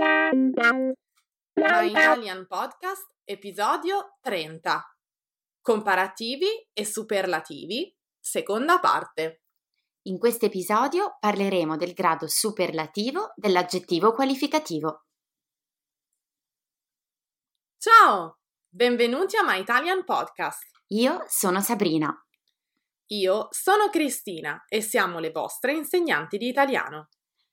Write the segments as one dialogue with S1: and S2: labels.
S1: My Italian Podcast, episodio 30. Comparativi e superlativi, seconda parte.
S2: In questo episodio parleremo del grado superlativo dell'aggettivo qualificativo.
S1: Ciao, benvenuti a My Italian Podcast.
S2: Io sono Sabrina.
S1: Io sono Cristina e siamo le vostre insegnanti di italiano.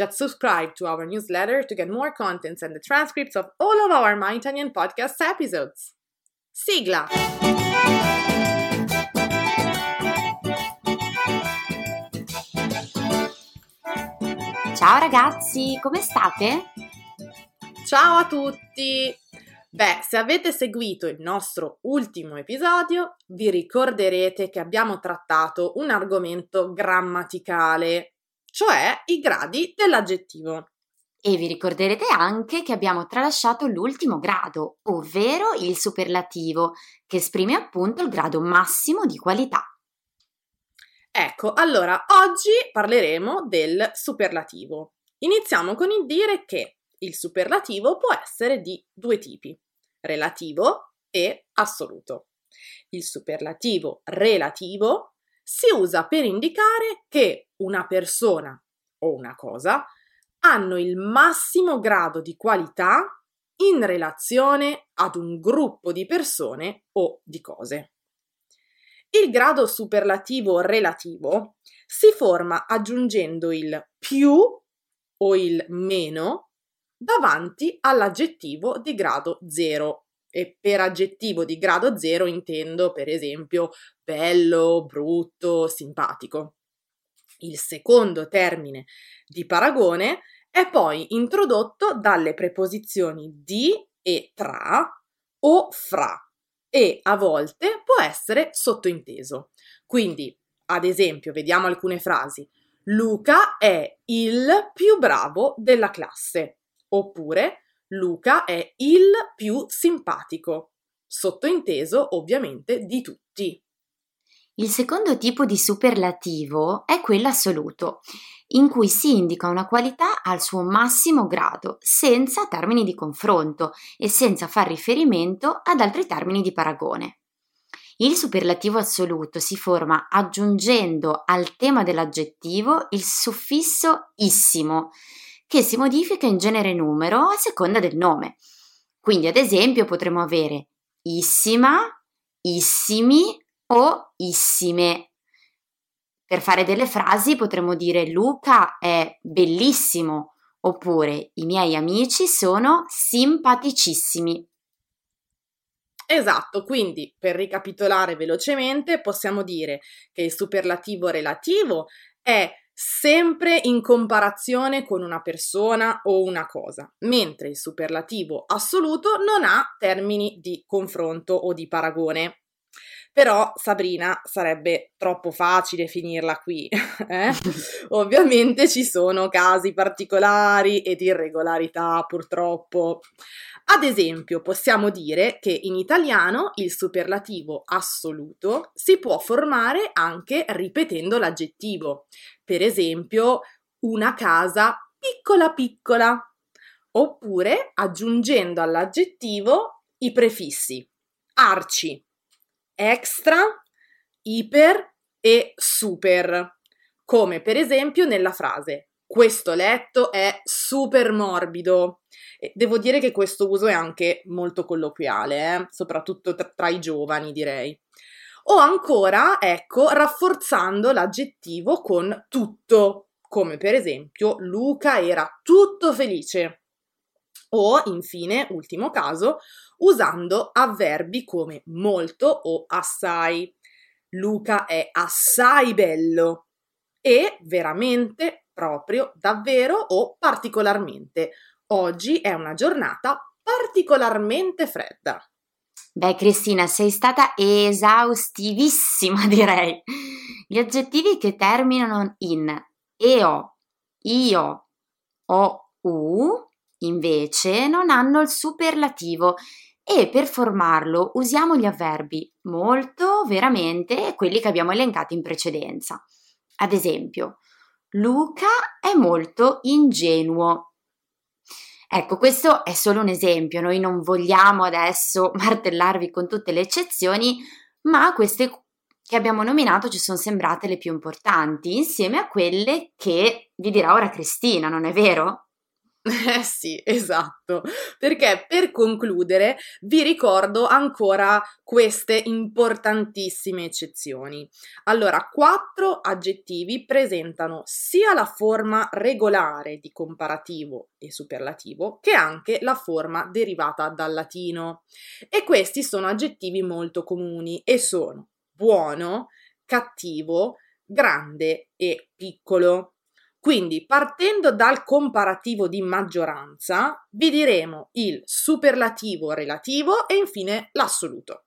S1: Just subscribe to our newsletter to get more contents and the transcripts of all of our My Italian podcast episodes. Sigla!
S2: Ciao ragazzi, come state?
S1: Ciao a tutti! Beh, se avete seguito il nostro ultimo episodio, vi ricorderete che abbiamo trattato un argomento grammaticale cioè i gradi dell'aggettivo.
S2: E vi ricorderete anche che abbiamo tralasciato l'ultimo grado, ovvero il superlativo, che esprime appunto il grado massimo di qualità.
S1: Ecco, allora oggi parleremo del superlativo. Iniziamo con il dire che il superlativo può essere di due tipi, relativo e assoluto. Il superlativo relativo si usa per indicare che una persona o una cosa hanno il massimo grado di qualità in relazione ad un gruppo di persone o di cose. Il grado superlativo relativo si forma aggiungendo il più o il meno davanti all'aggettivo di grado 0 e per aggettivo di grado 0 intendo per esempio bello, brutto, simpatico. Il secondo termine di paragone è poi introdotto dalle preposizioni di e tra o fra e a volte può essere sottointeso. Quindi, ad esempio, vediamo alcune frasi. Luca è il più bravo della classe. Oppure Luca è il più simpatico, sottointeso ovviamente di tutti.
S2: Il secondo tipo di superlativo è quello assoluto, in cui si indica una qualità al suo massimo grado, senza termini di confronto e senza far riferimento ad altri termini di paragone. Il superlativo assoluto si forma aggiungendo al tema dell'aggettivo il suffisso issimo, che si modifica in genere numero a seconda del nome. Quindi, ad esempio, potremmo avere issima, issimi o issime. Per fare delle frasi potremmo dire Luca è bellissimo oppure i miei amici sono simpaticissimi.
S1: Esatto, quindi per ricapitolare velocemente possiamo dire che il superlativo relativo è sempre in comparazione con una persona o una cosa, mentre il superlativo assoluto non ha termini di confronto o di paragone. Però Sabrina sarebbe troppo facile finirla qui. Eh? Ovviamente ci sono casi particolari ed irregolarità, purtroppo. Ad esempio, possiamo dire che in italiano il superlativo assoluto si può formare anche ripetendo l'aggettivo. Per esempio, una casa piccola piccola. Oppure aggiungendo all'aggettivo i prefissi arci, extra, iper e super, come per esempio nella frase questo letto è super morbido. Devo dire che questo uso è anche molto colloquiale, eh? soprattutto tra i giovani, direi. O ancora, ecco, rafforzando l'aggettivo con tutto, come per esempio Luca era tutto felice. O, infine, ultimo caso, usando avverbi come molto o assai. Luca è assai bello e veramente, proprio, davvero o particolarmente. Oggi è una giornata particolarmente fredda.
S2: Beh, Cristina, sei stata esaustivissima, direi. Gli aggettivi che terminano in eo, io o u, invece, non hanno il superlativo e per formarlo usiamo gli avverbi molto, veramente e quelli che abbiamo elencato in precedenza. Ad esempio, Luca è molto ingenuo. Ecco, questo è solo un esempio, noi non vogliamo adesso martellarvi con tutte le eccezioni, ma queste che abbiamo nominato ci sono sembrate le più importanti, insieme a quelle che vi dirà ora Cristina, non è vero?
S1: Eh sì, esatto, perché per concludere vi ricordo ancora queste importantissime eccezioni. Allora, quattro aggettivi presentano sia la forma regolare di comparativo e superlativo che anche la forma derivata dal latino. E questi sono aggettivi molto comuni e sono buono, cattivo, grande e piccolo. Quindi, partendo dal comparativo di maggioranza, vi diremo il superlativo relativo e infine l'assoluto.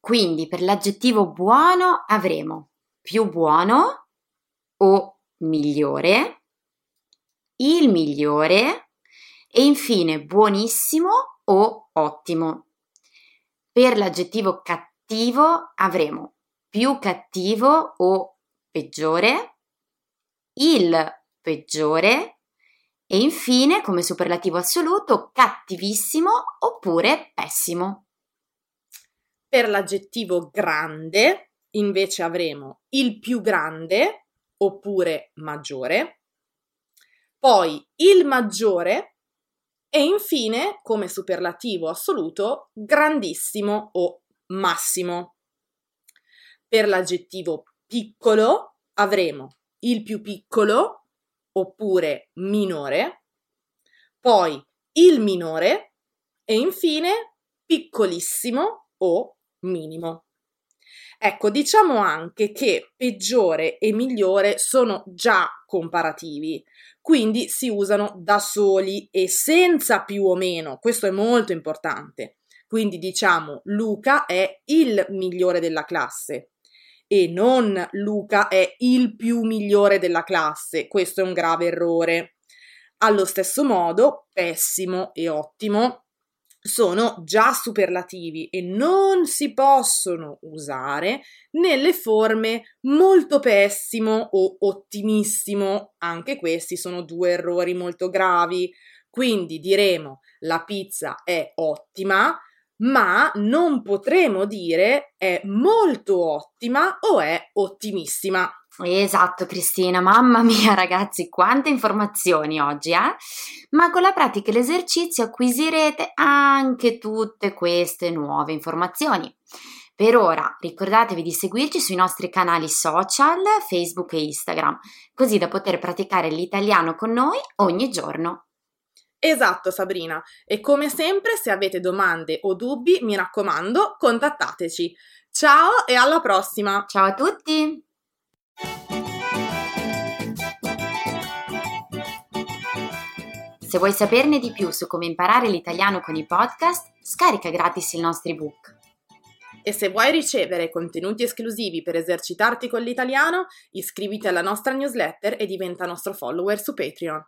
S2: Quindi, per l'aggettivo buono avremo più buono o migliore, il migliore e infine buonissimo o ottimo. Per l'aggettivo cattivo avremo più cattivo o peggiore, il peggiore e infine, come superlativo assoluto, cattivissimo oppure pessimo.
S1: Per l'aggettivo grande, invece, avremo il più grande oppure maggiore, poi il maggiore e infine, come superlativo assoluto, grandissimo o massimo. Per l'aggettivo piccolo avremo il più piccolo oppure minore, poi il minore e infine piccolissimo o minimo. Ecco, diciamo anche che peggiore e migliore sono già comparativi, quindi si usano da soli e senza più o meno, questo è molto importante. Quindi diciamo Luca è il migliore della classe, e non Luca è il più migliore della classe. Questo è un grave errore. Allo stesso modo, pessimo e ottimo sono già superlativi e non si possono usare nelle forme molto pessimo o ottimissimo. Anche questi sono due errori molto gravi. Quindi diremo la pizza è ottima, ma non potremo dire è molto ottima o è ottimissima.
S2: Esatto, Cristina, mamma mia, ragazzi, quante informazioni oggi, eh? Ma con la pratica e l'esercizio acquisirete anche tutte queste nuove informazioni. Per ora ricordatevi di seguirci sui nostri canali social, Facebook e Instagram, così da poter praticare l'italiano con noi ogni giorno.
S1: Esatto, Sabrina. E come sempre, se avete domande o dubbi, mi raccomando, contattateci. Ciao e alla prossima!
S2: Ciao a tutti! Se vuoi saperne di più su come imparare l'italiano con i podcast, scarica gratis il nostro ebook.
S1: E se vuoi ricevere contenuti esclusivi per esercitarti con l'italiano, iscriviti alla nostra newsletter e diventa nostro follower su Patreon.